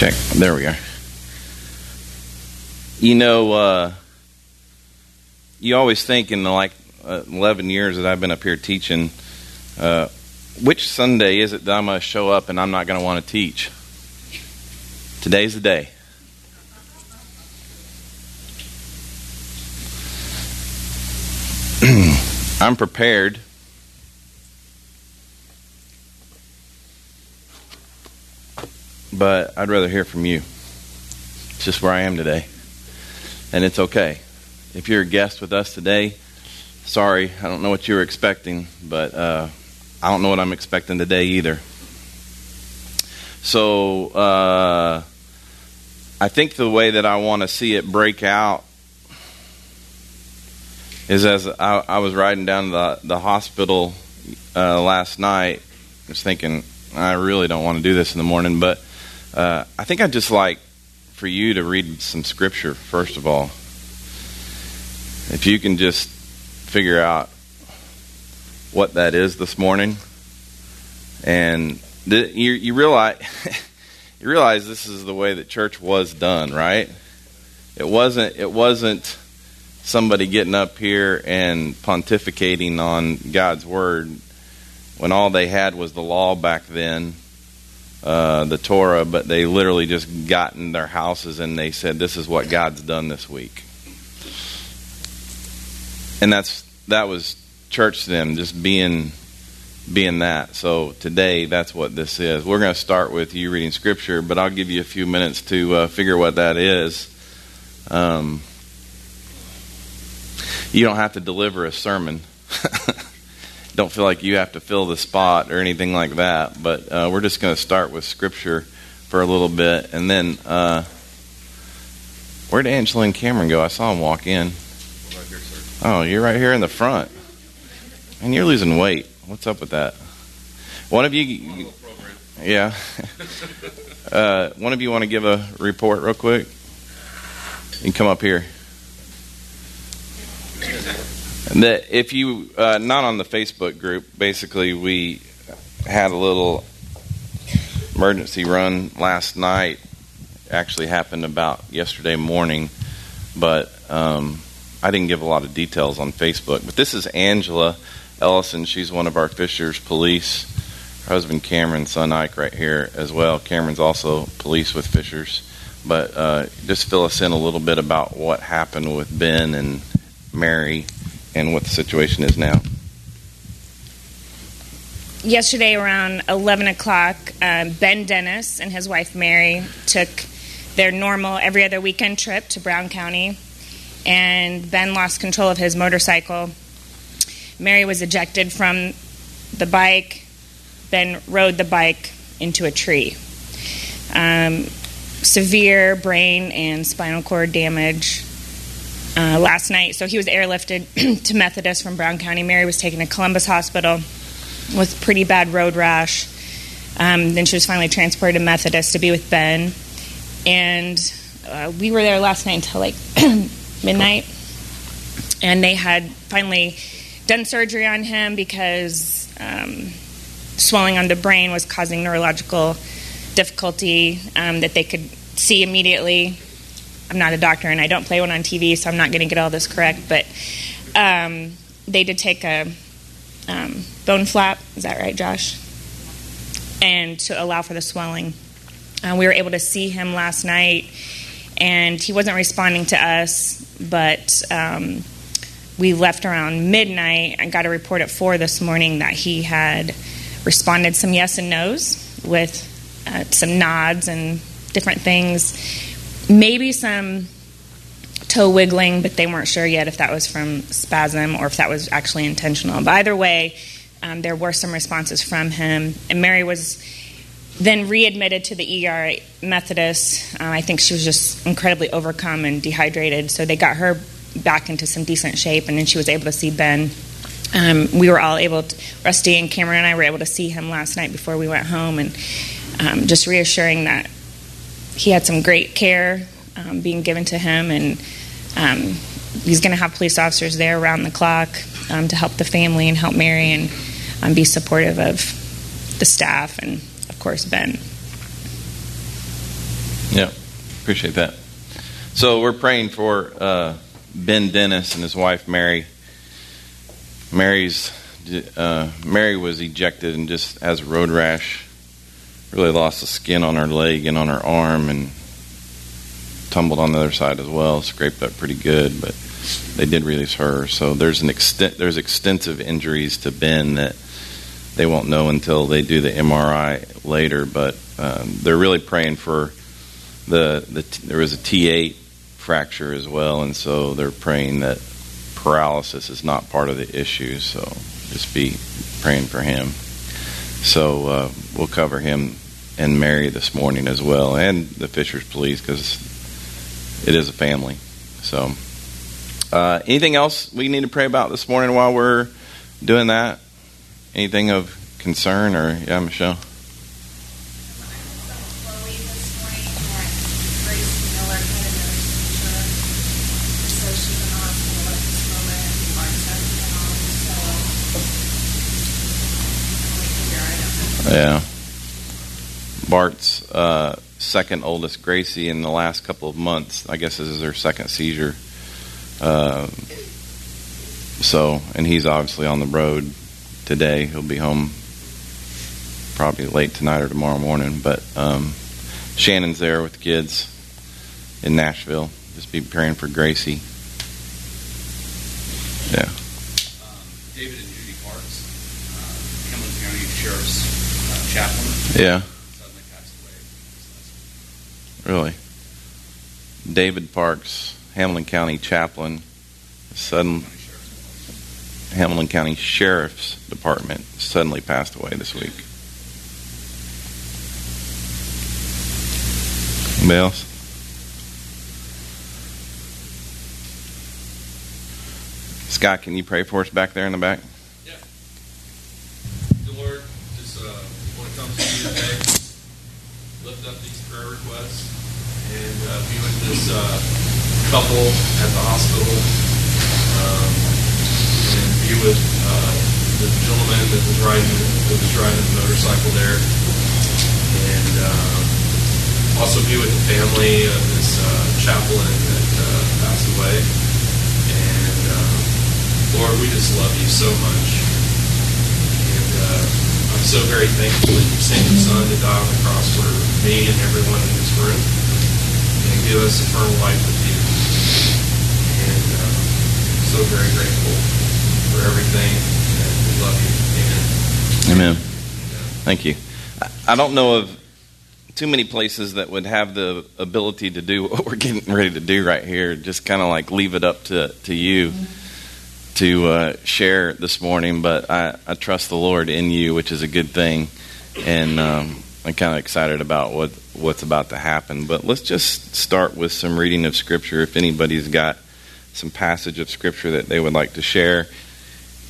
Check. There we are. You know, uh, you always think in the like uh, 11 years that I've been up here teaching, uh, which Sunday is it that I'm going to show up and I'm not going to want to teach? Today's the day. I'm prepared. But I'd rather hear from you. It's just where I am today. And it's okay. If you're a guest with us today, sorry, I don't know what you were expecting, but uh, I don't know what I'm expecting today either. So uh, I think the way that I want to see it break out is as I, I was riding down the the hospital uh, last night, I was thinking I really don't want to do this in the morning, but uh, I think I'd just like for you to read some scripture first of all. If you can just figure out what that is this morning, and th- you, you realize you realize this is the way that church was done, right? It wasn't. It wasn't somebody getting up here and pontificating on God's word when all they had was the law back then, uh, the Torah, but they literally just got in their houses and they said, "This is what God's done this week," and that's that was church to them, just being being that. So today, that's what this is. We're going to start with you reading scripture, but I'll give you a few minutes to uh, figure what that is. Um, you don't have to deliver a sermon. don't feel like you have to fill the spot or anything like that. But uh, we're just going to start with Scripture for a little bit. And then, uh, where'd Angela and Cameron go? I saw them walk in. oh, you're right here in the front. And you're losing weight. What's up with that? One of you. Yeah. uh, one of you want to give a report real quick? You can come up here that if you uh, not on the Facebook group, basically we had a little emergency run last night. Actually happened about yesterday morning, but um, I didn't give a lot of details on Facebook. But this is Angela Ellison. She's one of our Fishers police. Her husband Cameron, son Ike, right here as well. Cameron's also police with Fishers. But uh, just fill us in a little bit about what happened with Ben and Mary and what the situation is now. Yesterday, around 11 o'clock, um, Ben Dennis and his wife Mary took their normal every other weekend trip to Brown County, and Ben lost control of his motorcycle. Mary was ejected from the bike. Ben rode the bike into a tree. Um, severe brain and spinal cord damage uh, last night. So he was airlifted to Methodist from Brown County. Mary was taken to Columbus Hospital with pretty bad road rash. Um, then she was finally transported to Methodist to be with Ben. And uh, we were there last night until like midnight. And they had finally done surgery on him because um, swelling on the brain was causing neurological difficulty um, that they could see immediately I'm not a doctor and I don't play one on TV, so I'm not going to get all this correct. But um, they did take a um, bone flap. Is that right, Josh? And to allow for the swelling. Uh, we were able to see him last night, and he wasn't responding to us, but um, we left around midnight and got a report at 4 this morning that he had responded some yes and no's with uh, some nods and different things maybe some toe wiggling, but they weren't sure yet if that was from spasm or if that was actually intentional. But either way, um, there were some responses from him. And Mary was then readmitted to the ER Methodist. Uh, I think she was just incredibly overcome and dehydrated, so they got her back into some decent shape, and then she was able to see Ben. Um, we were all able, to, Rusty and Cameron and I were able to see him last night before we went home, and um, just reassuring that he had some great care um, being given to him, and um, he's going to have police officers there around the clock um, to help the family and help Mary and um, be supportive of the staff and, of course, Ben. Yeah, appreciate that. So we're praying for uh, Ben Dennis and his wife Mary. Mary's uh, Mary was ejected and just has a road rash. Really lost the skin on her leg and on her arm, and tumbled on the other side as well. Scraped up pretty good, but they did release her. So there's an extent there's extensive injuries to Ben that they won't know until they do the MRI later. But um, they're really praying for the the there was a T8 fracture as well, and so they're praying that paralysis is not part of the issue. So just be praying for him. So uh, we'll cover him and Mary this morning as well, and the Fishers Police because it is a family. So, uh, anything else we need to pray about this morning while we're doing that? Anything of concern or yeah, Michelle? Yeah. Bart's uh, second oldest, Gracie, in the last couple of months, I guess this is her second seizure. Uh, so, and he's obviously on the road today. He'll be home probably late tonight or tomorrow morning. But um, Shannon's there with the kids in Nashville. Just be praying for Gracie. Yeah. Um, David and Judy Parks, uh, Hamilton County Sheriff's uh, chaplain. Yeah. Really? David Parks, Hamilton County chaplain, sudden Hamilton County Sheriff's Department suddenly passed away this week. Anybody else? Scott, can you pray for us back there in the back? Dear Lord, just uh, want to come to you today, lift up these prayer requests, and uh, be with this uh, couple at the hospital, um, and be with uh, the gentleman that was riding that was riding the motorcycle there, and um, also be with the family of this uh, chaplain that uh, passed away. And um, Lord, we just love you so much. And uh, I'm so very thankful that you sent your son to die on the cross for me and everyone in this room give us eternal life with you. And uh, so very grateful for everything. And we love you. Amen. Amen. Thank you. I- I don't know of too many places that would have the ability to do what we're getting ready to do right here. Just kind of like leave it up to, to you to uh, share this morning. But I, I trust the Lord in you, which is a good thing. And um, I'm kind of excited about what, what's about to happen. But let's just start with some reading of Scripture. If anybody's got some passage of Scripture that they would like to share,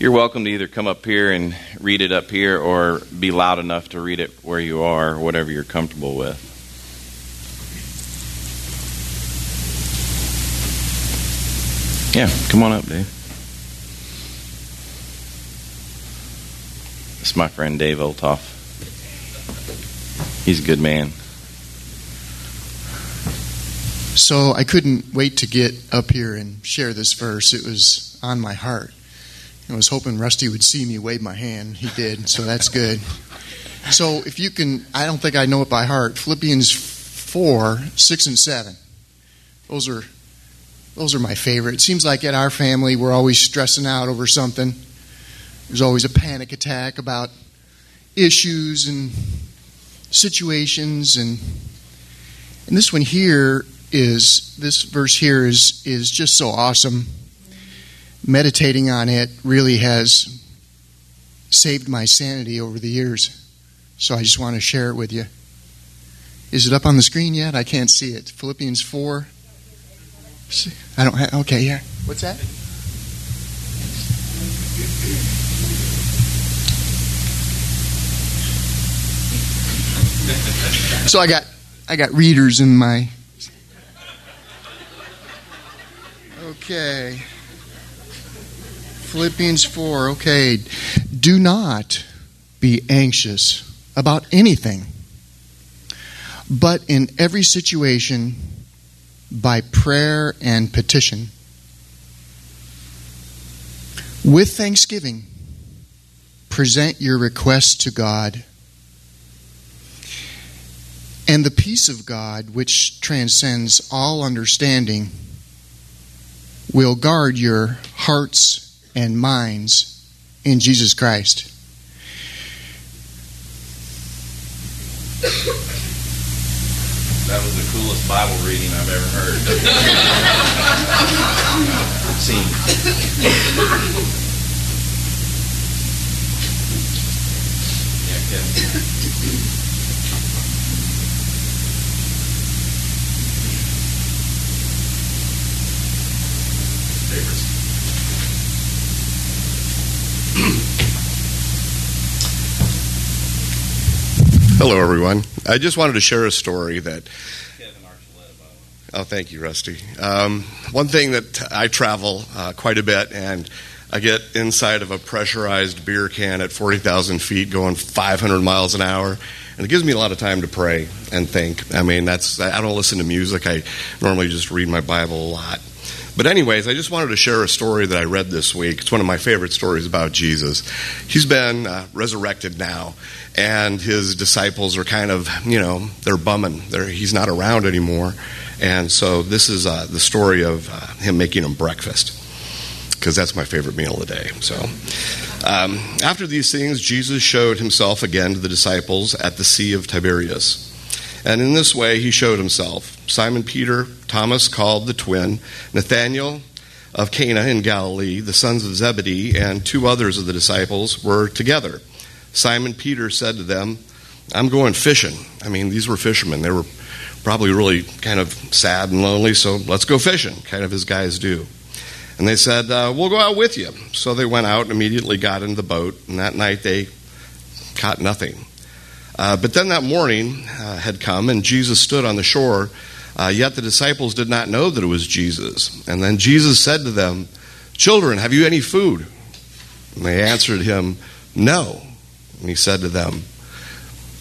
you're welcome to either come up here and read it up here or be loud enough to read it where you are, whatever you're comfortable with. Yeah, come on up, Dave. This is my friend Dave Oltoff. He's a good man. So I couldn't wait to get up here and share this verse. It was on my heart. I was hoping Rusty would see me wave my hand. He did, so that's good. So if you can, I don't think I know it by heart. Philippians 4, 6, and 7. Those are, those are my favorite. It seems like at our family we're always stressing out over something. There's always a panic attack about issues and situations and and this one here is this verse here is is just so awesome. Meditating on it really has saved my sanity over the years. So I just want to share it with you. Is it up on the screen yet? I can't see it. Philippians 4. I don't have Okay, yeah. What's that? So I got I got readers in my Okay. Philippians 4. Okay. Do not be anxious about anything, but in every situation by prayer and petition. With thanksgiving, present your requests to God. And the peace of God, which transcends all understanding, will guard your hearts and minds in Jesus Christ. That was the coolest Bible reading I've ever heard. Seen. Yeah, Kevin. Hello, everyone. I just wanted to share a story that. Oh, thank you, Rusty. Um, one thing that I travel uh, quite a bit, and I get inside of a pressurized beer can at 40,000 feet going 500 miles an hour, and it gives me a lot of time to pray and think. I mean, that's I don't listen to music. I normally just read my Bible a lot. But, anyways, I just wanted to share a story that I read this week. It's one of my favorite stories about Jesus. He's been uh, resurrected now, and his disciples are kind of, you know, they're bumming. They're, he's not around anymore. And so, this is uh, the story of uh, him making them breakfast, because that's my favorite meal of the day. So, um, after these things, Jesus showed himself again to the disciples at the Sea of Tiberias. And in this way, he showed himself. Simon Peter, Thomas called the twin, Nathanael of Cana in Galilee, the sons of Zebedee, and two others of the disciples were together. Simon Peter said to them, I'm going fishing. I mean, these were fishermen. They were probably really kind of sad and lonely, so let's go fishing, kind of as guys do. And they said, uh, We'll go out with you. So they went out and immediately got into the boat, and that night they caught nothing. Uh, but then that morning uh, had come, and Jesus stood on the shore. Uh, yet the disciples did not know that it was Jesus. And then Jesus said to them, Children, have you any food? And they answered him, No. And he said to them,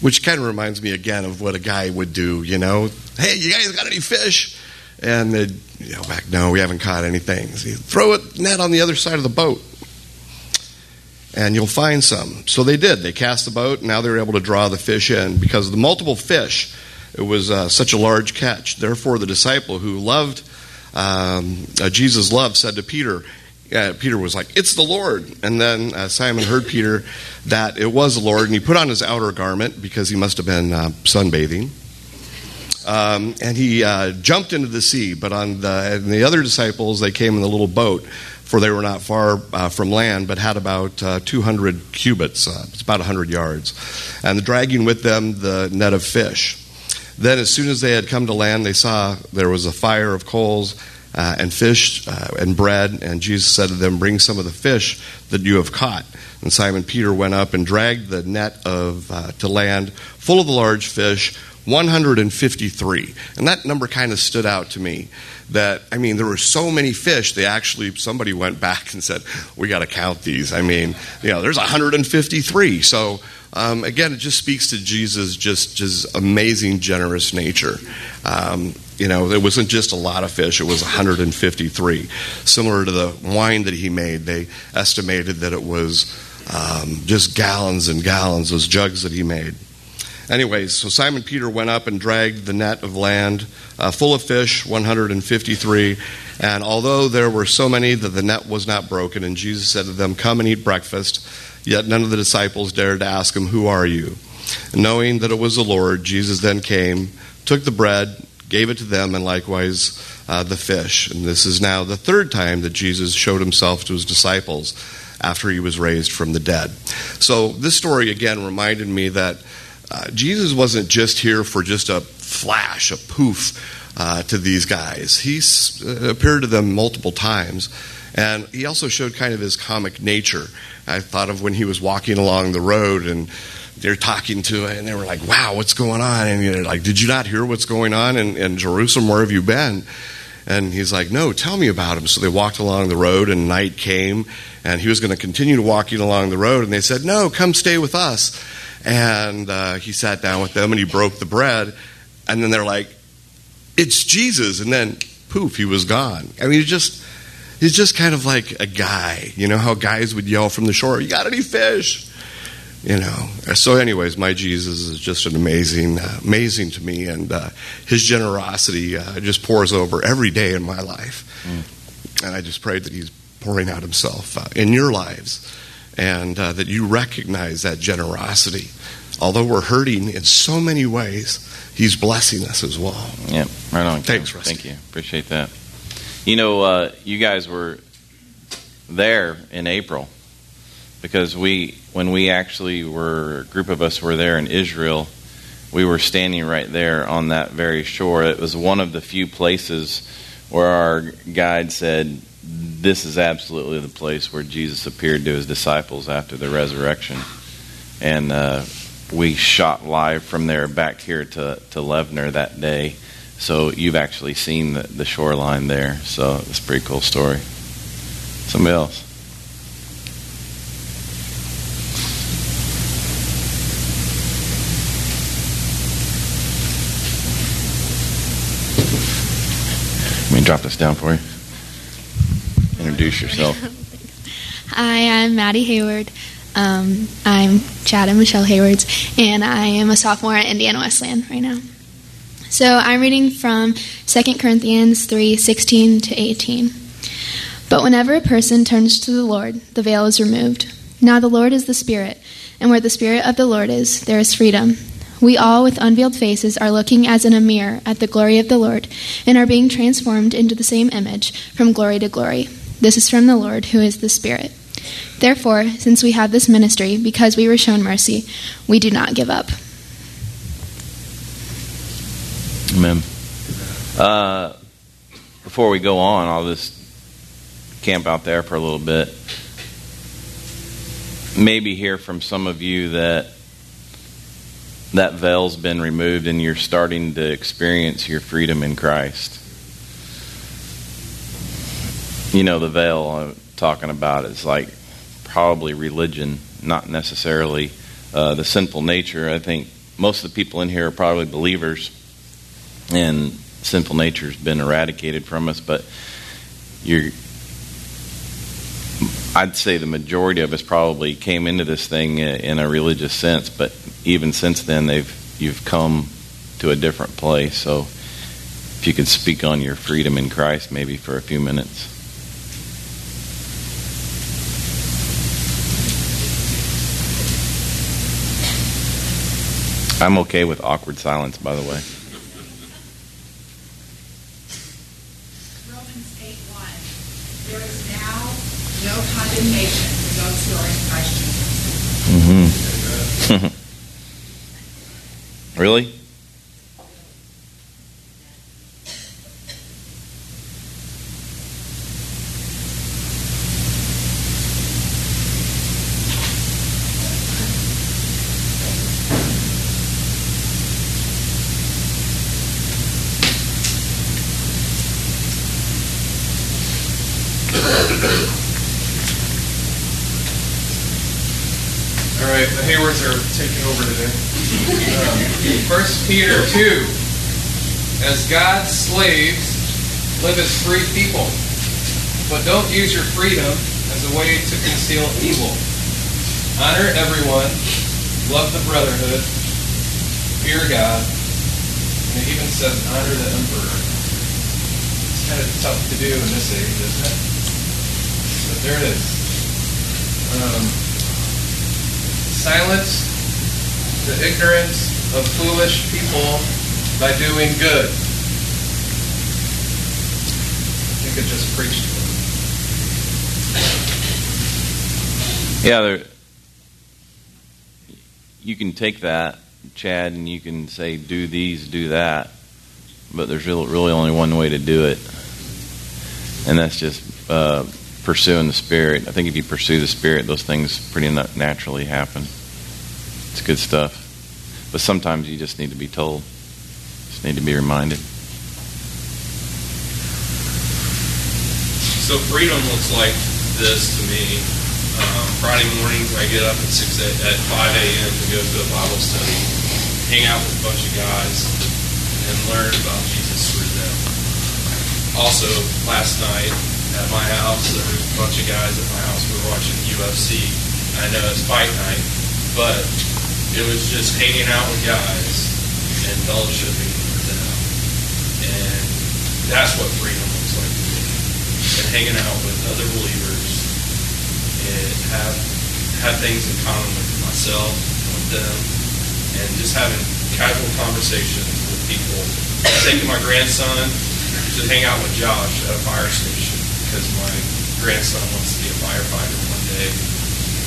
which kind of reminds me again of what a guy would do, you know. Hey, you guys got any fish? And they'd you know, back, No, we haven't caught anything. So throw a net on the other side of the boat and you'll find some. So they did. They cast the boat, and now they were able to draw the fish in because of the multiple fish. It was uh, such a large catch. Therefore, the disciple who loved um, uh, Jesus' love said to Peter, uh, Peter was like, It's the Lord. And then uh, Simon heard Peter that it was the Lord, and he put on his outer garment because he must have been uh, sunbathing. Um, and he uh, jumped into the sea. But on the, the other disciples, they came in the little boat for they were not far uh, from land, but had about uh, 200 cubits. It's about 100 yards. And dragging with them the net of fish. Then, as soon as they had come to land, they saw there was a fire of coals uh, and fish uh, and bread. And Jesus said to them, Bring some of the fish that you have caught. And Simon Peter went up and dragged the net of, uh, to land full of the large fish 153. And that number kind of stood out to me. That, I mean, there were so many fish, they actually, somebody went back and said, we got to count these. I mean, you know, there's 153. So, um, again, it just speaks to Jesus' just, just amazing, generous nature. Um, you know, it wasn't just a lot of fish, it was 153. Similar to the wine that he made, they estimated that it was um, just gallons and gallons, those jugs that he made. Anyways, so Simon Peter went up and dragged the net of land uh, full of fish, 153. And although there were so many that the net was not broken, and Jesus said to them, Come and eat breakfast, yet none of the disciples dared to ask him, Who are you? Knowing that it was the Lord, Jesus then came, took the bread, gave it to them, and likewise uh, the fish. And this is now the third time that Jesus showed himself to his disciples after he was raised from the dead. So this story again reminded me that uh, Jesus wasn't just here for just a flash, a poof uh, to these guys. He uh, appeared to them multiple times, and he also showed kind of his comic nature. I thought of when he was walking along the road and they're talking to it, and they were like, "Wow, what's going on?" And you're like, "Did you not hear what's going on in, in Jerusalem? Where have you been?" And he's like, No, tell me about him. So they walked along the road, and night came, and he was going to continue walking along the road. And they said, No, come stay with us. And uh, he sat down with them and he broke the bread. and then they're like, "It's Jesus," and then poof, he was gone. I mean, he's just he's just kind of like a guy. You know how guys would yell from the shore, "You got any fish?" You know. So, anyways, my Jesus is just an amazing, uh, amazing to me, and uh, his generosity uh, just pours over every day in my life. Mm. And I just pray that he's pouring out himself uh, in your lives, and uh, that you recognize that generosity. Although we're hurting in so many ways, he's blessing us as well. Yeah, right on. Thanks, Rusty. Thank you. Appreciate that. You know, uh, you guys were there in April because we, when we actually were, a group of us were there in Israel, we were standing right there on that very shore. It was one of the few places where our guide said, This is absolutely the place where Jesus appeared to his disciples after the resurrection. And uh, we shot live from there back here to, to Levner that day. So you've actually seen the, the shoreline there. So it's a pretty cool story. Somebody else. Let me drop this down for you. Introduce yourself. Hi, I'm Maddie Hayward. Um, I'm Chad and Michelle Haywards, and I am a sophomore at Indiana Wesleyan right now. So I'm reading from 2 Corinthians 3 16 to 18. But whenever a person turns to the Lord, the veil is removed. Now the Lord is the Spirit, and where the Spirit of the Lord is, there is freedom. We all, with unveiled faces, are looking as in a mirror at the glory of the Lord, and are being transformed into the same image from glory to glory. This is from the Lord, who is the Spirit. Therefore, since we have this ministry, because we were shown mercy, we do not give up. Amen. Uh, before we go on, I'll just camp out there for a little bit. Maybe hear from some of you that that veil's been removed and you're starting to experience your freedom in Christ. You know, the veil I'm talking about is like probably religion, not necessarily uh, the sinful nature. I think most of the people in here are probably believers, and sinful nature's been eradicated from us. But you're, I'd say the majority of us probably came into this thing in a religious sense, but even since then, they've you've come to a different place. So, if you could speak on your freedom in Christ, maybe for a few minutes. I'm okay with awkward silence, by the way. Romans 8 1. There is now no condemnation for those who are in Christ Jesus. Mm-hmm. really? Peter 2. As God's slaves, live as free people, but don't use your freedom as a way to conceal evil. Honor everyone, love the brotherhood, fear God, and it even says honor the emperor. It's kind of tough to do in this age, isn't it? But there it is. Um, silence the ignorance of foolish people by doing good. You could just preach to them. Yeah, there, you can take that, Chad, and you can say, do these, do that. But there's really only one way to do it, and that's just uh, pursuing the Spirit. I think if you pursue the Spirit, those things pretty naturally happen. It's good stuff. But sometimes you just need to be told, just need to be reminded. So freedom looks like this to me. Um, Friday mornings, I get up at six at 5 a.m. to go to a Bible study, hang out with a bunch of guys, and learn about Jesus through them. Also, last night at my house, there was a bunch of guys at my house. We were watching UFC. I know it's fight night, but it was just hanging out with guys and fellowshipping with them. And that's what freedom looks like to me. And hanging out with other believers and have have things in common with myself, with them, and just having casual conversations with people. Taking my grandson to hang out with Josh at a fire station because my grandson wants to be a firefighter one day.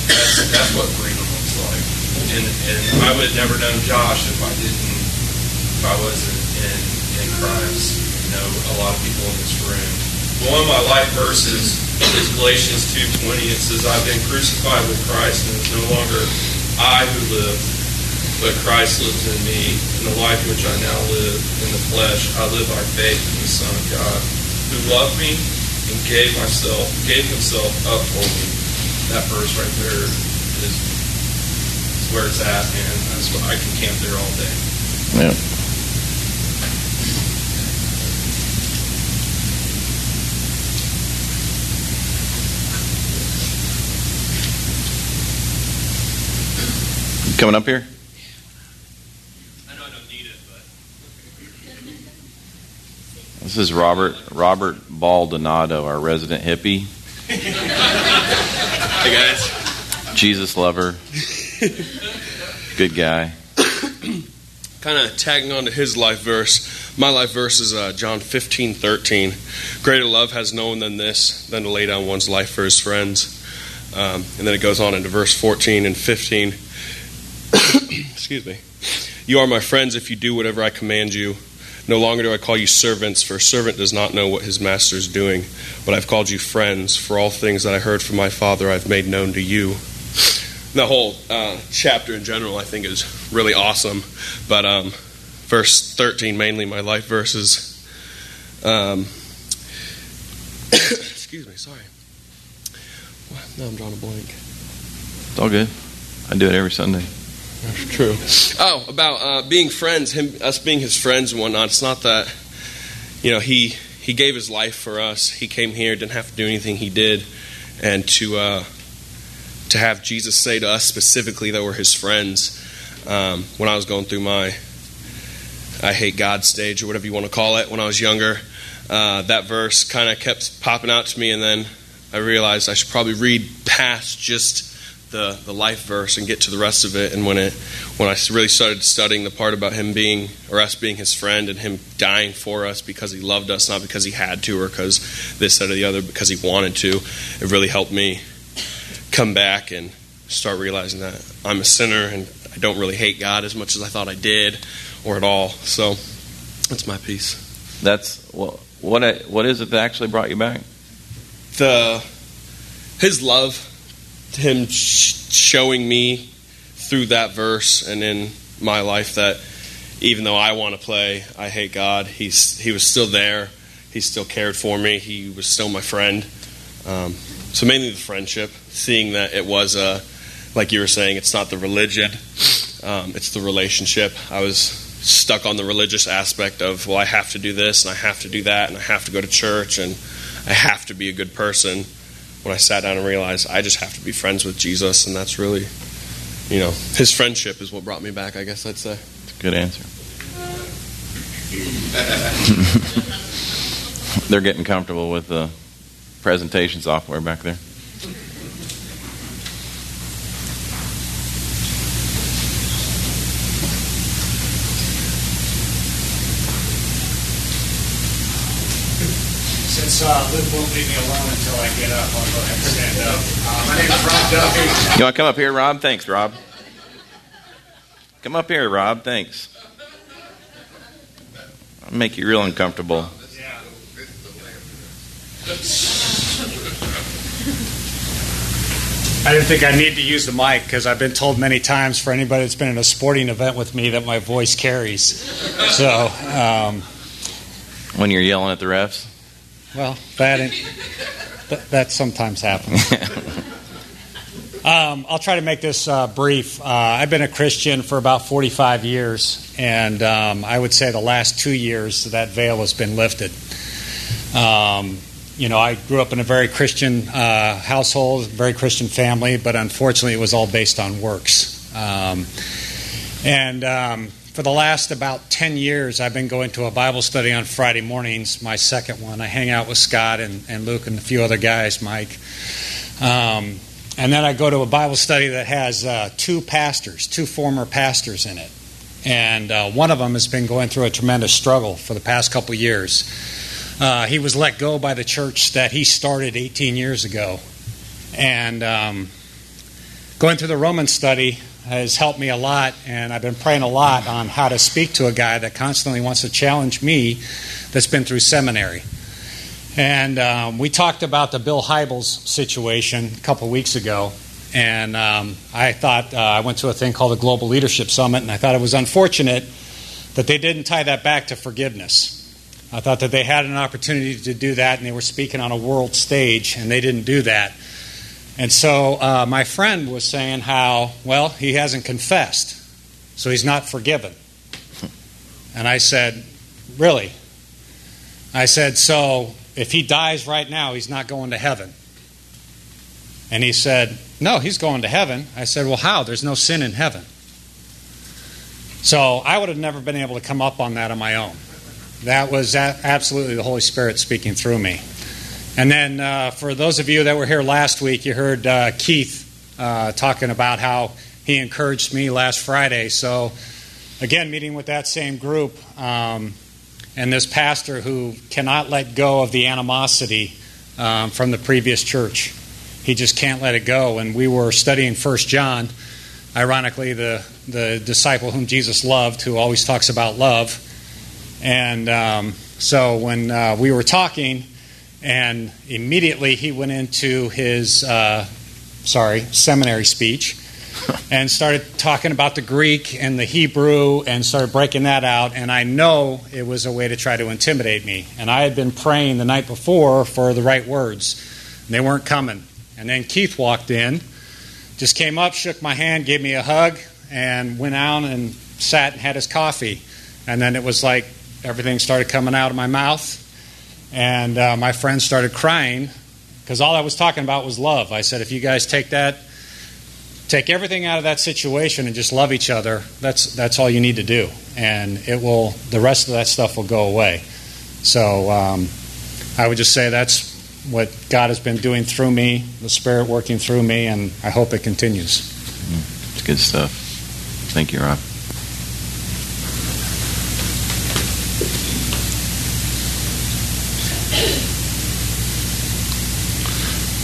That's, that's what freedom looks like. And, and I would have never known Josh if I didn't, if I wasn't in, in Christ. You know, a lot of people in this room. One of my life verses is Galatians 2.20. It says, I've been crucified with Christ, and it's no longer I who live, but Christ lives in me. In the life which I now live in the flesh, I live by faith in the Son of God, who loved me and gave myself, gave himself up for me. That verse right there is where it's at, and That's what I can camp there all day. Yeah. Coming up here? I know I don't need it, but This is Robert Robert Baldonado, our resident hippie, Hey guys. Jesus lover, good guy. kind of tagging on to his life verse. My life verse is uh, John 15, 13. Greater love has no one than this, than to lay down one's life for his friends. Um, and then it goes on into verse 14 and 15. Excuse me. You are my friends if you do whatever I command you. No longer do I call you servants, for a servant does not know what his master is doing. But I've called you friends, for all things that I heard from my Father I've made known to you. The whole uh, chapter in general, I think, is really awesome. But um, verse 13, mainly my life verses. Um, excuse me, sorry. Now I'm drawing a blank. It's all good. I do it every Sunday. That's true. Oh, about uh, being friends, him, us being his friends and whatnot. It's not that, you know, he he gave his life for us. He came here, didn't have to do anything. He did, and to uh, to have Jesus say to us specifically that we're his friends. Um, when I was going through my I hate God stage or whatever you want to call it when I was younger, uh, that verse kind of kept popping out to me, and then I realized I should probably read past just the, the life verse and get to the rest of it. And when it when I really started studying the part about him being or us being his friend and him dying for us because he loved us, not because he had to or because this, that, or the other, because he wanted to, it really helped me come back and start realizing that I'm a sinner and I don't really hate God as much as I thought I did or at all. So that's my piece. That's what what what is it that actually brought you back? The his love, him sh- showing me through that verse and in my life that even though I want to play, I hate God. He's he was still there. He still cared for me. He was still my friend. Um, so mainly the friendship, seeing that it was a, like you were saying, it's not the religion, um, it's the relationship. I was stuck on the religious aspect of well, I have to do this and I have to do that and I have to go to church and I have to be a good person. When I sat down and realized I just have to be friends with Jesus, and that's really, you know, his friendship is what brought me back. I guess I'd say. Good answer. They're getting comfortable with the presentation software back there. Since uh, won't leave me alone until I get up, I'll go ahead and stand up. Uh, my name is Rob Duffy. You want to come up here, Rob? Thanks, Rob. Come up here, Rob. Thanks. I'll make you real uncomfortable. Yeah. I didn't think I need to use the mic because I've been told many times for anybody that's been in a sporting event with me that my voice carries. So, um, When you're yelling at the refs. Well, that, that that sometimes happens. Um, I'll try to make this uh, brief. Uh, I've been a Christian for about 45 years, and um, I would say the last two years that veil has been lifted. Um, you know, I grew up in a very Christian uh, household, very Christian family, but unfortunately, it was all based on works. Um, and um, for the last about 10 years, I've been going to a Bible study on Friday mornings, my second one. I hang out with Scott and, and Luke and a few other guys, Mike. Um, and then I go to a Bible study that has uh, two pastors, two former pastors in it. And uh, one of them has been going through a tremendous struggle for the past couple years. Uh, he was let go by the church that he started 18 years ago. And um, going through the Roman study, has helped me a lot, and I've been praying a lot on how to speak to a guy that constantly wants to challenge me that's been through seminary. And um, we talked about the Bill Hybels situation a couple weeks ago, and um, I thought uh, I went to a thing called the Global Leadership Summit, and I thought it was unfortunate that they didn't tie that back to forgiveness. I thought that they had an opportunity to do that, and they were speaking on a world stage, and they didn't do that. And so uh, my friend was saying how, well, he hasn't confessed, so he's not forgiven. And I said, Really? I said, So if he dies right now, he's not going to heaven. And he said, No, he's going to heaven. I said, Well, how? There's no sin in heaven. So I would have never been able to come up on that on my own. That was absolutely the Holy Spirit speaking through me. And then uh, for those of you that were here last week, you heard uh, Keith uh, talking about how he encouraged me last Friday. So, again, meeting with that same group um, and this pastor who cannot let go of the animosity um, from the previous church. He just can't let it go. And we were studying First John, ironically, the, the disciple whom Jesus loved, who always talks about love. And um, so when uh, we were talking, and immediately he went into his, uh, sorry, seminary speech and started talking about the Greek and the Hebrew and started breaking that out. And I know it was a way to try to intimidate me. And I had been praying the night before for the right words, and they weren't coming. And then Keith walked in, just came up, shook my hand, gave me a hug, and went out and sat and had his coffee. And then it was like everything started coming out of my mouth and uh, my friends started crying because all I was talking about was love. I said, if you guys take that, take everything out of that situation and just love each other, that's, that's all you need to do. And it will, the rest of that stuff will go away. So um, I would just say that's what God has been doing through me, the Spirit working through me, and I hope it continues. It's good stuff. Thank you, Rob.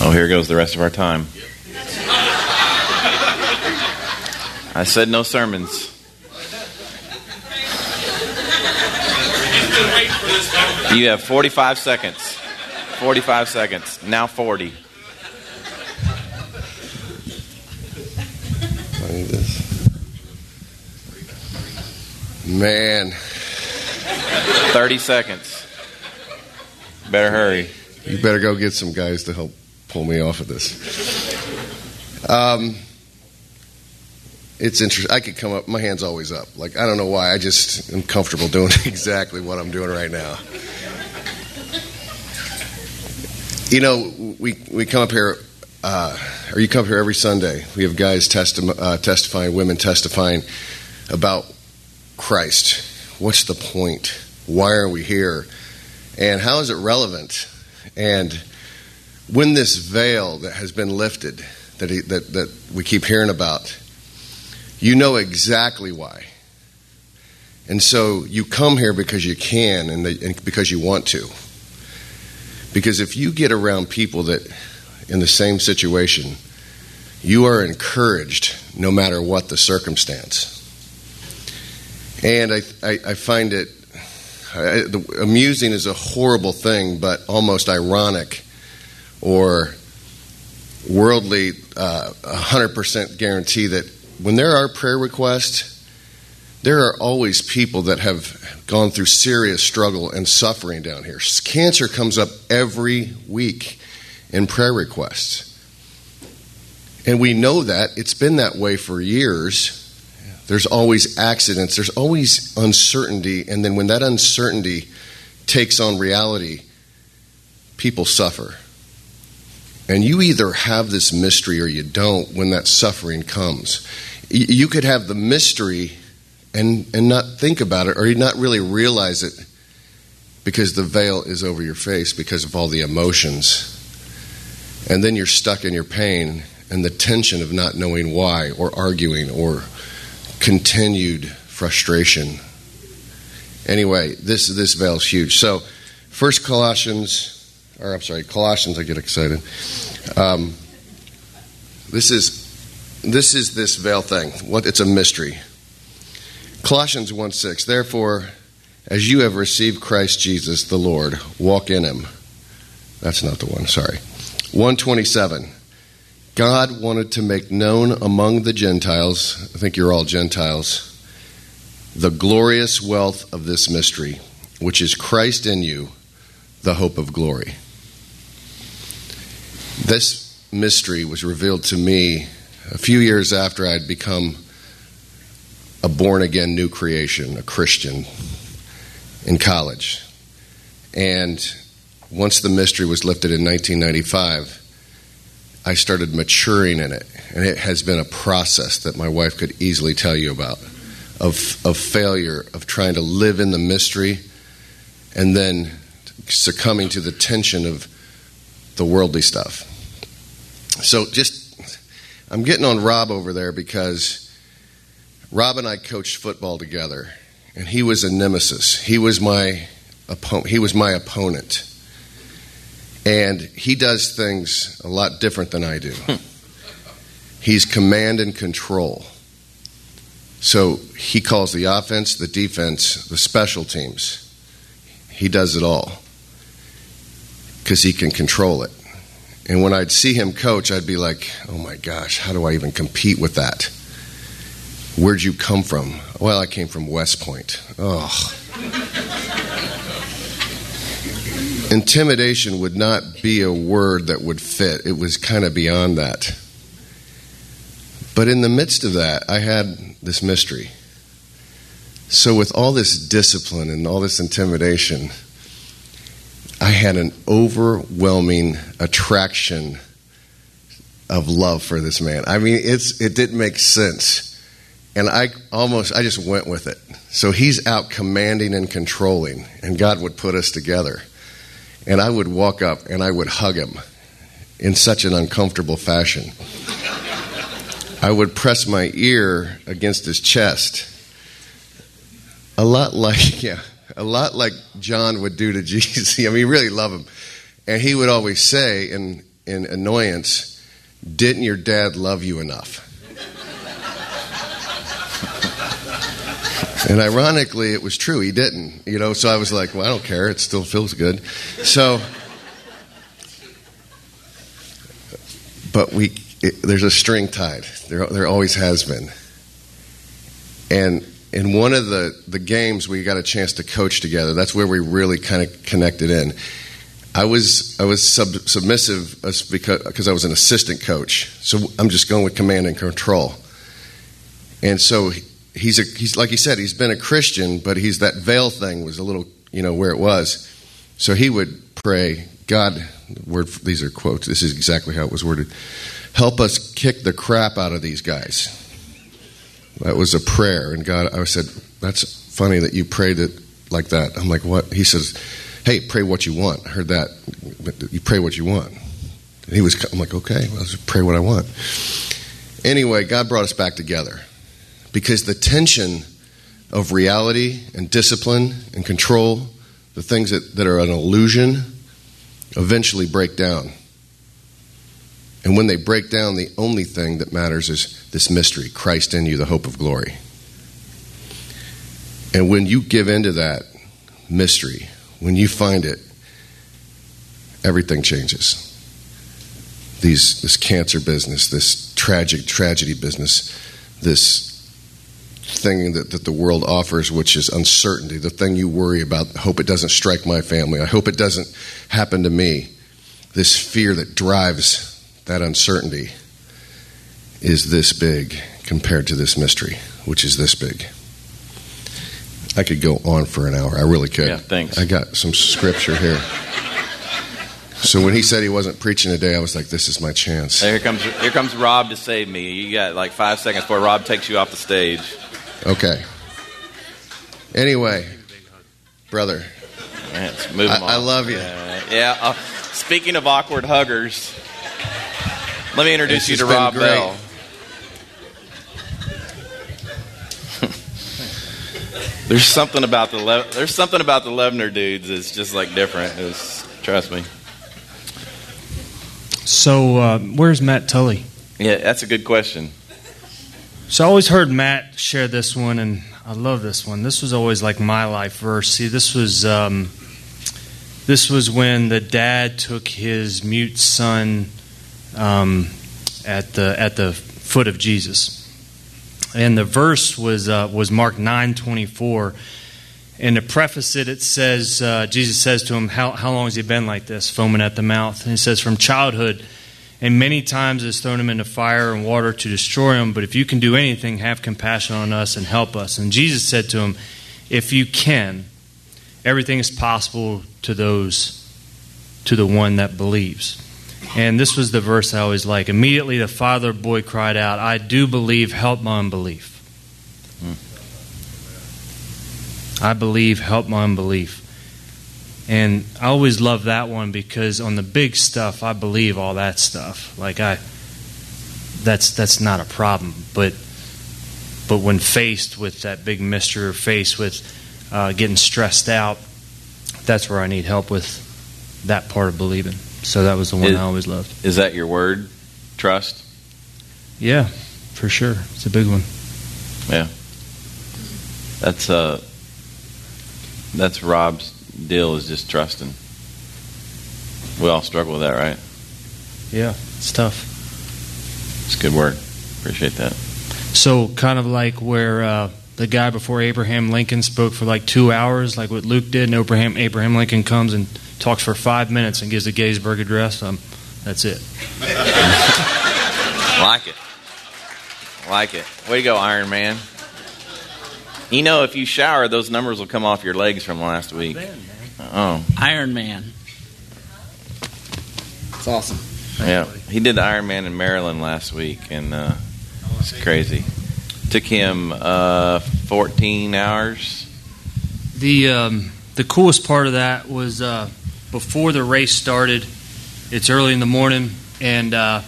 Oh, here goes the rest of our time. I said no sermons. You have 45 seconds. 45 seconds. Now 40. Man. 30 seconds. Better hurry. You better go get some guys to help pull me off of this. Um, it's interesting. I could come up. My hand's always up. Like I don't know why. I just am comfortable doing exactly what I'm doing right now. You know, we we come up here, uh, or you come up here every Sunday. We have guys testi- uh, testifying, women testifying about Christ. What's the point? Why are we here? And how is it relevant? And when this veil that has been lifted, that, he, that, that we keep hearing about, you know exactly why. And so you come here because you can and, and because you want to. Because if you get around people that in the same situation, you are encouraged no matter what the circumstance. And I, I, I find it I, the, amusing is a horrible thing, but almost ironic or worldly uh, 100% guarantee that when there are prayer requests, there are always people that have gone through serious struggle and suffering down here. Cancer comes up every week in prayer requests. And we know that. It's been that way for years. There's always accidents, there's always uncertainty. And then when that uncertainty takes on reality, people suffer. And you either have this mystery or you don't when that suffering comes. You could have the mystery and, and not think about it or not really realize it because the veil is over your face because of all the emotions. And then you're stuck in your pain and the tension of not knowing why or arguing or continued frustration. Anyway, this this veil is huge. So, First Colossians, or I'm sorry, Colossians. I get excited. Um, this is this is this veil thing. What it's a mystery. Colossians 1 6. Therefore, as you have received Christ Jesus the Lord, walk in him. That's not the one, sorry. 127. God wanted to make known among the Gentiles, I think you're all Gentiles, the glorious wealth of this mystery, which is Christ in you, the hope of glory. This mystery was revealed to me a few years after I'd become a born again new creation, a Christian, in college. And once the mystery was lifted in 1995, I started maturing in it. And it has been a process that my wife could easily tell you about of, of failure, of trying to live in the mystery, and then succumbing to the tension of the worldly stuff. So just, I'm getting on Rob over there because Rob and I coached football together, and he was a nemesis. He was my opponent. He was my opponent, and he does things a lot different than I do. Hmm. He's command and control. So he calls the offense, the defense, the special teams. He does it all because he can control it. And when I'd see him coach, I'd be like, oh my gosh, how do I even compete with that? Where'd you come from? Well, I came from West Point. Oh. Intimidation would not be a word that would fit. It was kind of beyond that. But in the midst of that, I had this mystery. So, with all this discipline and all this intimidation, I had an overwhelming attraction of love for this man. I mean, it's it didn't make sense. And I almost I just went with it. So he's out commanding and controlling, and God would put us together. And I would walk up and I would hug him in such an uncomfortable fashion. I would press my ear against his chest. A lot like, yeah, a lot like John would do to Jesus. I mean, he really love him. And he would always say in, in annoyance, Didn't your dad love you enough? and ironically, it was true. He didn't, you know. So I was like, "Well, I don't care. It still feels good." So, but we it, there's a string tied. There, there always has been. And in one of the, the games, we got a chance to coach together. That's where we really kind of connected in. I was I was sub, submissive because because I was an assistant coach, so I'm just going with command and control. And so he's a he's like he said he's been a Christian, but he's that veil thing was a little you know where it was. So he would pray, God, word these are quotes. This is exactly how it was worded. Help us kick the crap out of these guys. That was a prayer. And God, I said, That's funny that you prayed it like that. I'm like, What? He says, Hey, pray what you want. I heard that. You pray what you want. And he was, I'm like, Okay, well, let's pray what I want. Anyway, God brought us back together because the tension of reality and discipline and control, the things that, that are an illusion, eventually break down. And when they break down, the only thing that matters is this mystery Christ in you, the hope of glory. And when you give into that mystery, when you find it, everything changes. These, this cancer business, this tragic tragedy business, this thing that, that the world offers, which is uncertainty, the thing you worry about. Hope it doesn't strike my family. I hope it doesn't happen to me. This fear that drives that uncertainty. is this big compared to this mystery, which is this big. I could go on for an hour. I really could. Yeah, thanks. I got some scripture here. So when he said he wasn't preaching today, I was like, "This is my chance." Here comes here comes Rob to save me. You got like five seconds before Rob takes you off the stage. Okay. Anyway, brother, Let's move I, I love you. Uh, yeah. Uh, speaking of awkward huggers, let me introduce This you to Rob great. Bell. there's something about the Le- there's something about the Levner dudes that's just like different. It's, trust me. So, uh, where's Matt Tully? Yeah, that's a good question. So, I always heard Matt share this one, and I love this one. This was always like my life verse. See, this was um, this was when the dad took his mute son um, at the at the foot of Jesus, and the verse was uh, was Mark nine twenty four. And to preface it, it says, uh, Jesus says to him, how, how long has he been like this, foaming at the mouth? And he says, From childhood, and many times has thrown him into fire and water to destroy him. But if you can do anything, have compassion on us and help us. And Jesus said to him, If you can, everything is possible to those, to the one that believes. And this was the verse I always like. Immediately the father boy cried out, I do believe, help my unbelief. I believe, help my unbelief. And I always love that one because on the big stuff, I believe all that stuff. Like I, that's that's not a problem. But but when faced with that big mystery, or faced with uh, getting stressed out, that's where I need help with that part of believing. So that was the one Is- I always loved. Is that your word? Trust. Yeah, for sure. It's a big one. Yeah. That's uh that's Rob's deal is just trusting. We all struggle with that, right? Yeah, it's tough. It's good word. Appreciate that. So kind of like where uh, the guy before Abraham Lincoln spoke for like two hours, like what Luke did, and Abraham Abraham Lincoln comes and talks for five minutes and gives a Gettysburg Address. Um, that's it. Like it. Like it. Way to go, Iron Man. You know, if you shower, those numbers will come off your legs from last week. Oh, Iron Man. It's awesome. yeah. He did the Ironman in Maryland last week, and uh, it's crazy. Took him uh, 14 hours. The um, the coolest part of that was uh, before the race started. It's early in the morning, and, uh,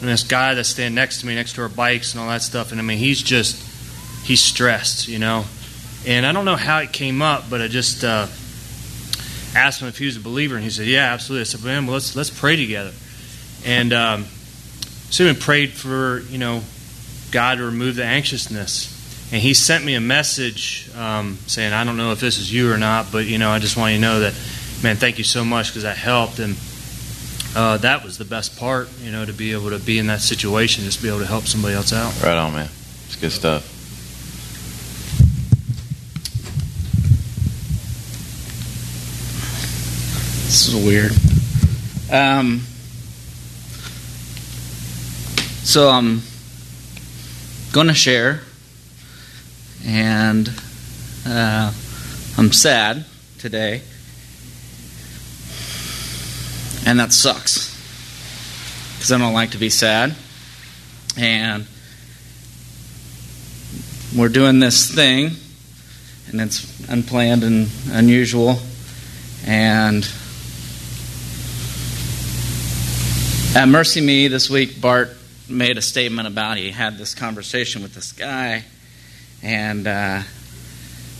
and this guy that's standing next to me, next to our bikes and all that stuff, and I mean, he's just he's stressed, you know. And I don't know how it came up, but I just uh, asked him if he was a believer, and he said, "Yeah, absolutely." I said, "Man, well, let's let's pray together." And um, so we prayed for you know God to remove the anxiousness. And he sent me a message um, saying, "I don't know if this is you or not, but you know, I just want you to know that, man, thank you so much because that helped." And uh, that was the best part, you know, to be able to be in that situation, just be able to help somebody else out. Right on, man. It's good stuff. This is weird. Um, so I'm going to share, and uh, I'm sad today, and that sucks. Because I don't like to be sad, and we're doing this thing, and it's unplanned and unusual, and At MercyMe this week, Bart made a statement about he had this conversation with this guy, and uh,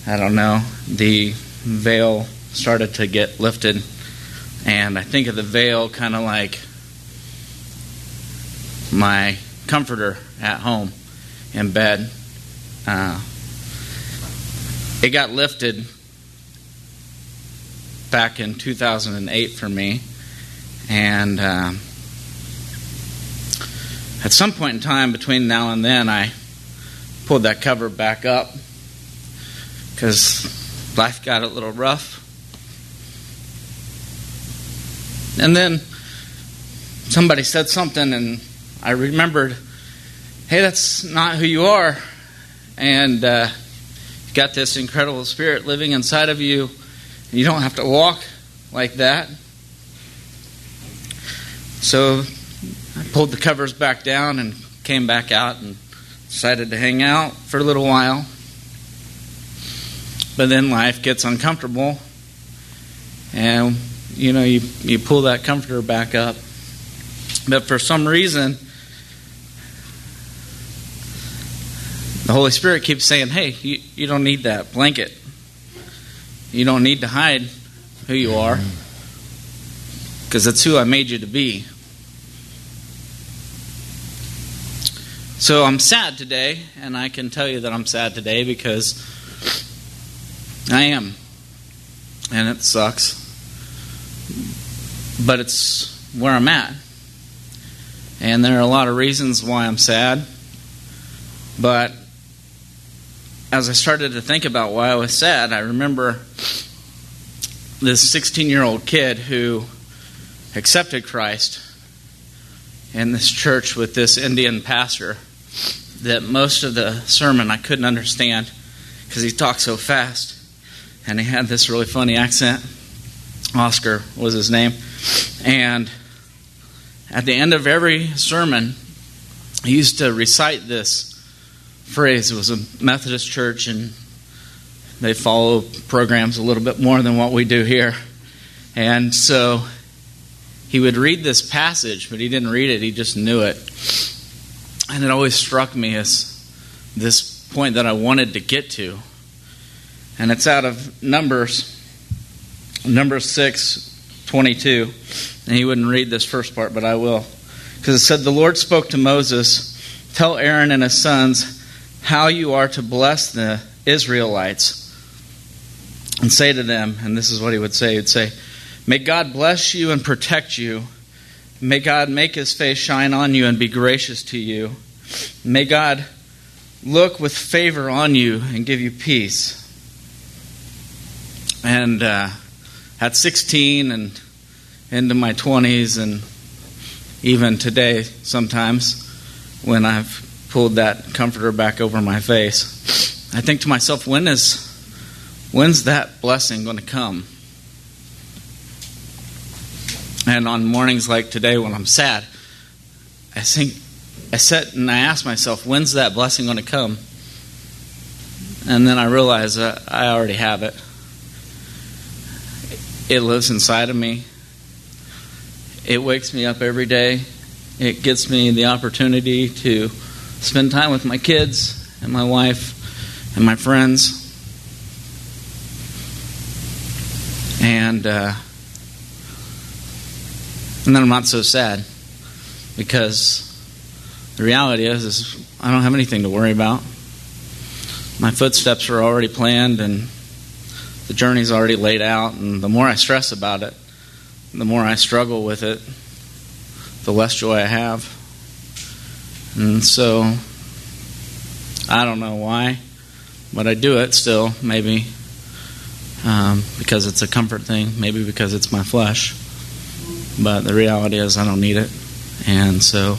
I don't know, the veil started to get lifted, and I think of the veil kind of like my comforter at home in bed. Uh, it got lifted back in 2008 for me, and. Uh, at some point in time between now and then, I pulled that cover back up because life got a little rough. And then somebody said something, and I remembered hey, that's not who you are. And uh, you've got this incredible spirit living inside of you. You don't have to walk like that. So I pulled the covers back down and came back out and decided to hang out for a little while. But then life gets uncomfortable, and you know, you, you pull that comforter back up. But for some reason, the Holy Spirit keeps saying, hey, you, you don't need that blanket. You don't need to hide who you are mm-hmm. because that's who I made you to be. So I'm sad today, and I can tell you that I'm sad today because I am. And it sucks. But it's where I'm at. And there are a lot of reasons why I'm sad. But as I started to think about why I was sad, I remember this 16 year old kid who accepted Christ in this church with this Indian pastor that most of the sermon I couldn't understand because he talked so fast and he had this really funny accent. Oscar was his name. And at the end of every sermon, he used to recite this phrase. It was a Methodist church, and they follow programs a little bit more than what we do here. And so he would read this passage, but he didn't read it, he just knew it. And it always struck me as this point that I wanted to get to. And it's out of Numbers, number 6, 22. And he wouldn't read this first part, but I will. Because it said, The Lord spoke to Moses, Tell Aaron and his sons how you are to bless the Israelites. And say to them, and this is what he would say, he'd say, May God bless you and protect you. May God make his face shine on you and be gracious to you. May God look with favor on you and give you peace. And uh, at 16 and into my 20s, and even today, sometimes when I've pulled that comforter back over my face, I think to myself, when is when's that blessing going to come? And on mornings like today when I'm sad, I think I sit and I ask myself, when's that blessing going to come? And then I realize that I already have it. It lives inside of me. It wakes me up every day. It gets me the opportunity to spend time with my kids and my wife and my friends. And uh, and then I'm not so sad because the reality is, is I don't have anything to worry about. My footsteps are already planned and the journey's already laid out. And the more I stress about it, the more I struggle with it, the less joy I have. And so I don't know why, but I do it still, maybe um, because it's a comfort thing, maybe because it's my flesh. But the reality is, I don't need it. And so,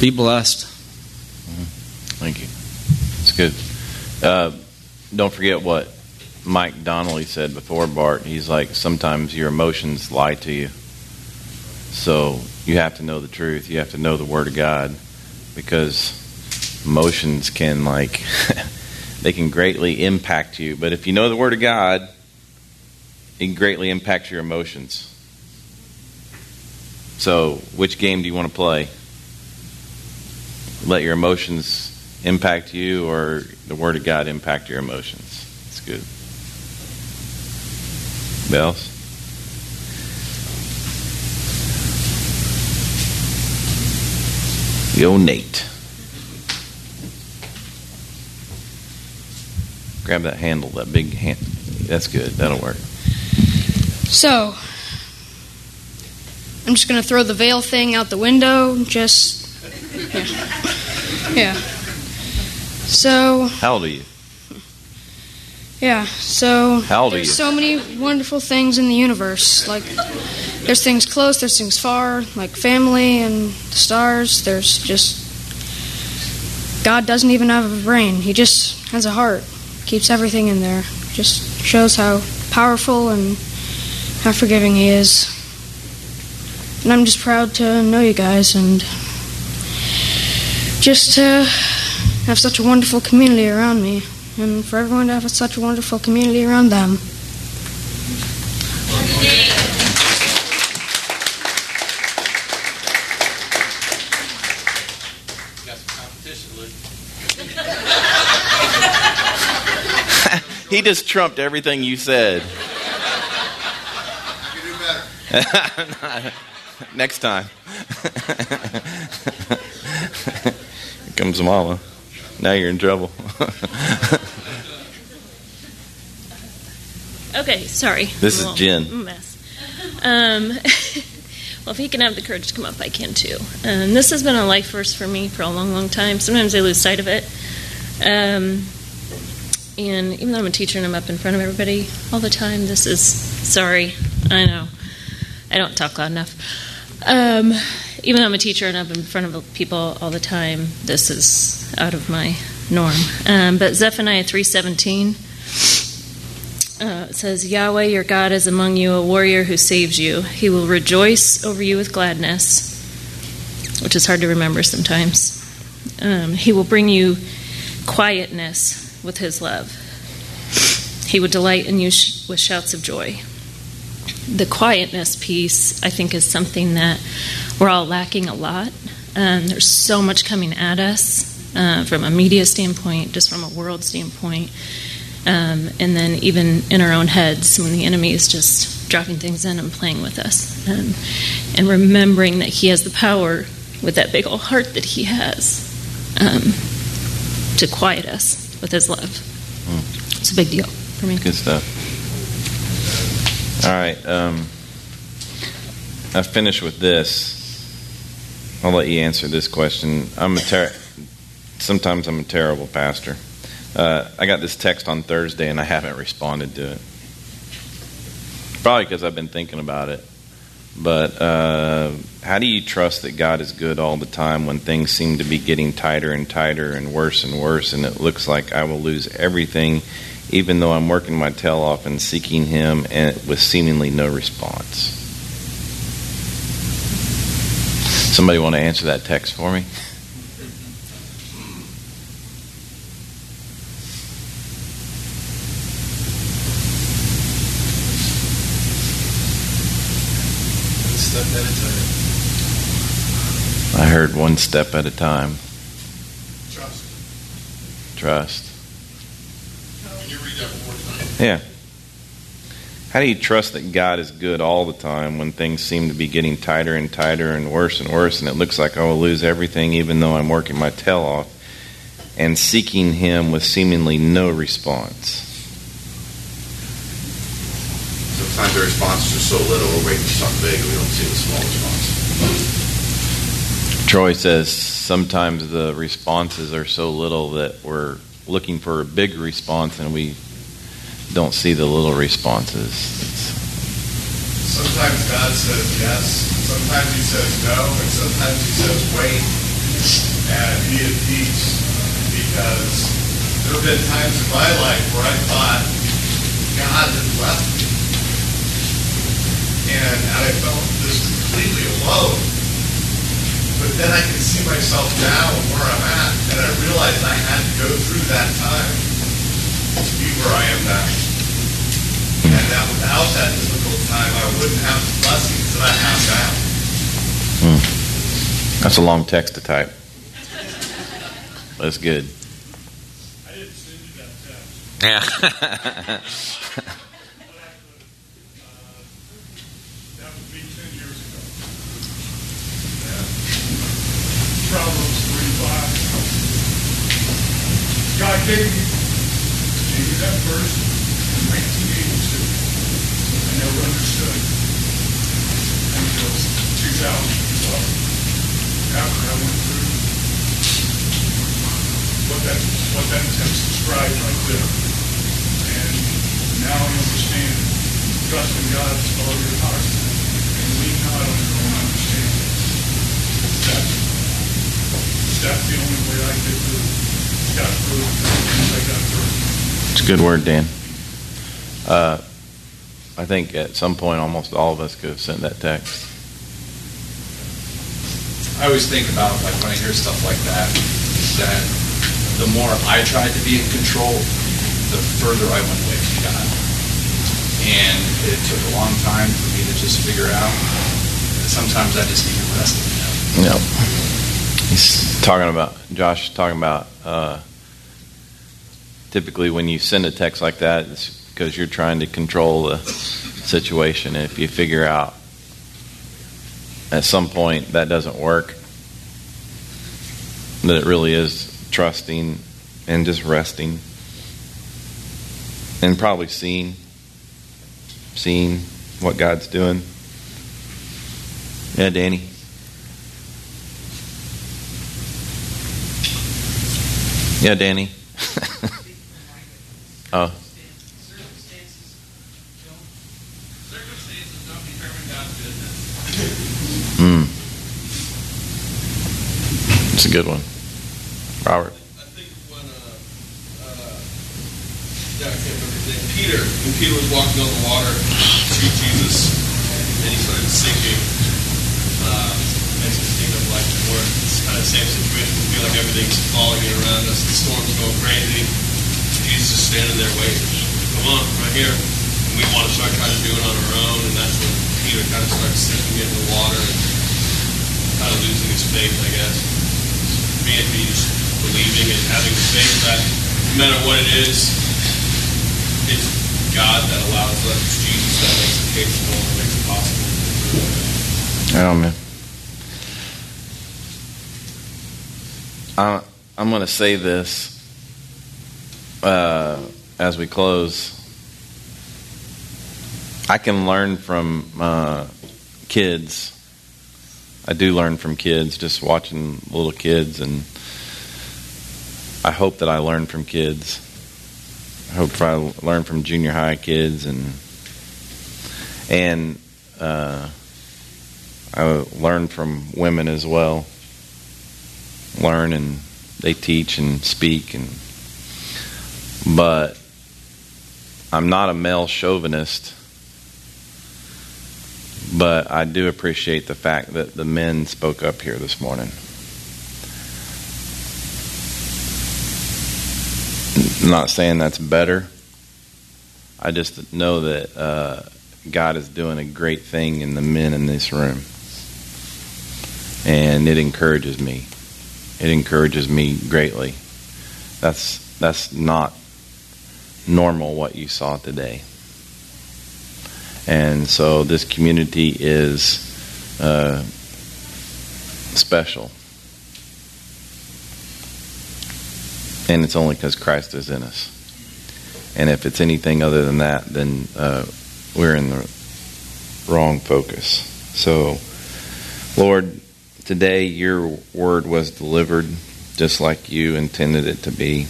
be blessed. Thank you. It's good. Uh, don't forget what Mike Donnelly said before, Bart. He's like, sometimes your emotions lie to you. So you have to know the truth. You have to know the Word of God because emotions can, like, they can greatly impact you. But if you know the Word of God, it can greatly impact your emotions. So, which game do you want to play? Let your emotions impact you, or the Word of God impact your emotions? It's good. Bells? Yo, Nate. Grab that handle, that big hand. That's good. That'll work. So, I'm just going to throw the veil thing out the window. Just. Yeah. yeah. So. How old are you? Yeah, so. How old are there's you? so many wonderful things in the universe. Like, there's things close, there's things far, like family and the stars. There's just God doesn't even have a brain. He just has a heart. Keeps everything in there. Just shows how powerful and how forgiving He is. And I'm just proud to know you guys and just to have such a wonderful community around me and for everyone to have such a wonderful community around them. he just trumped everything you said. Next time. Here comes Mama. Now you're in trouble. okay, sorry. This is Jen. Mess. Um, well, if he can have the courage to come up, I can too. Um, this has been a life verse for me for a long, long time. Sometimes I lose sight of it. Um, and even though I'm a teacher and I'm up in front of everybody all the time, this is sorry. I know. I don't talk loud enough. Um, even though I'm a teacher and I'm in front of people all the time, this is out of my norm. Um, but Zephaniah 3:17 uh, says, "Yahweh, your God, is among you, a warrior who saves you. He will rejoice over you with gladness," which is hard to remember sometimes. Um, he will bring you quietness with His love. He would delight in you sh- with shouts of joy the quietness piece, I think, is something that we're all lacking a lot. Um, there's so much coming at us uh, from a media standpoint, just from a world standpoint, um, and then even in our own heads when the enemy is just dropping things in and playing with us, um, and remembering that He has the power with that big old heart that He has um, to quiet us with His love. Mm. It's a big deal for me. Good stuff. All right. Um, I finish with this. I'll let you answer this question. I'm a ter- sometimes I'm a terrible pastor. Uh, I got this text on Thursday and I haven't responded to it. Probably because I've been thinking about it. But uh, how do you trust that God is good all the time when things seem to be getting tighter and tighter and worse and worse, and it looks like I will lose everything even though I'm working my tail off and seeking Him and with seemingly no response. Somebody want to answer that text for me? I heard one step at a time. Trust. Trust. Yeah. How do you trust that God is good all the time when things seem to be getting tighter and tighter and worse and worse, and it looks like oh, I will lose everything even though I'm working my tail off and seeking Him with seemingly no response? Sometimes the responses are so little, we're waiting for something big, we don't see the small response. Troy says sometimes the responses are so little that we're looking for a big response and we don't see the little responses. Sometimes God says yes, sometimes He says no, and sometimes He says wait, and be at peace. Because there have been times in my life where I thought God had left me. And I felt just completely alone. But then I can see myself now and where I'm at, and I realize I had to go through that time to be where I am now. And that without that difficult time, I wouldn't have the blessings that I have now. Hmm. That's a long text to type. That's good. I didn't send you that text. Yeah. that would be 10 years ago. Yeah. Proverbs 35. God gave me, gave me that verse in 1982. I never understood until 2012. After I went through what that, what that text described right there. And now I understand. Trust in God with all your heart and weak now, I don't even understand. That, that's the only way I get through. Got through, I got through. It's a good word, Dan. Uh, I think at some point almost all of us could have sent that text. I always think about like when I hear stuff like that, that the more I tried to be in control, the further I went away from God. And it took a long time for me to just figure out. that Sometimes I just need to rest in Him. Yep. He's talking about Josh talking about uh, typically when you send a text like that, it's because you're trying to control the situation. And if you figure out at some point that doesn't work, that it really is trusting and just resting and probably seeing seeing what God's doing. Yeah, Danny. Yeah, Danny. oh. Hmm. It's a good one. Robert. I think when, uh, uh, Yeah, I can't remember his name. Peter. When Peter was walking on the water to Jesus, and he started sinking, uh, the same situation. We feel like everything's falling in around us. The storm's going crazy. Jesus is standing there waiting. Come on, right here. And we want to start trying to do it on our own, and that's when Peter kind of starts sinking into the water and kind of losing his faith, I guess. Me and just believing and having the faith that no matter what it is, it's God that allows us, it's Jesus that makes it capable and makes it possible. Oh man. I, I'm going to say this uh, as we close. I can learn from uh, kids. I do learn from kids, just watching little kids, and I hope that I learn from kids. I hope I learn from junior high kids, and and uh, I learn from women as well. Learn and they teach and speak, and but I'm not a male chauvinist but I do appreciate the fact that the men spoke up here this morning. I'm not saying that's better. I just know that uh, God is doing a great thing in the men in this room. And it encourages me. It encourages me greatly. That's that's not normal what you saw today. And so this community is uh, special. And it's only because Christ is in us. And if it's anything other than that, then uh, we're in the wrong focus. So, Lord, today your word was delivered just like you intended it to be.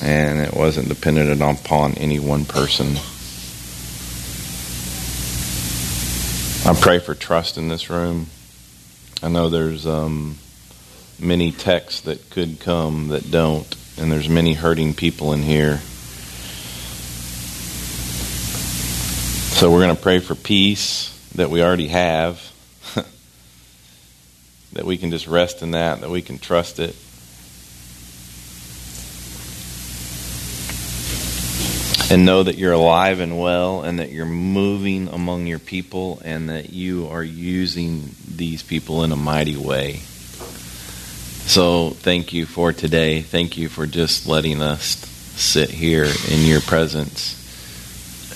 And it wasn't dependent upon any one person. I pray for trust in this room. I know there's um, many texts that could come that don't, and there's many hurting people in here. So we're going to pray for peace that we already have, that we can just rest in that, that we can trust it. and know that you're alive and well and that you're moving among your people and that you are using these people in a mighty way. So, thank you for today. Thank you for just letting us sit here in your presence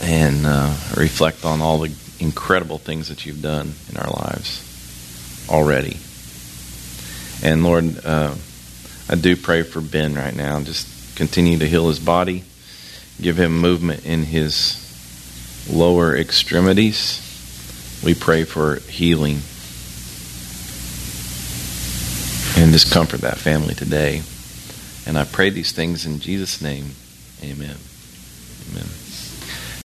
and uh, reflect on all the incredible things that you've done in our lives already. And Lord, uh, I do pray for Ben right now. Just continue to heal his body give him movement in his lower extremities. We pray for healing and just comfort that family today. And I pray these things in Jesus' name. Amen. Amen.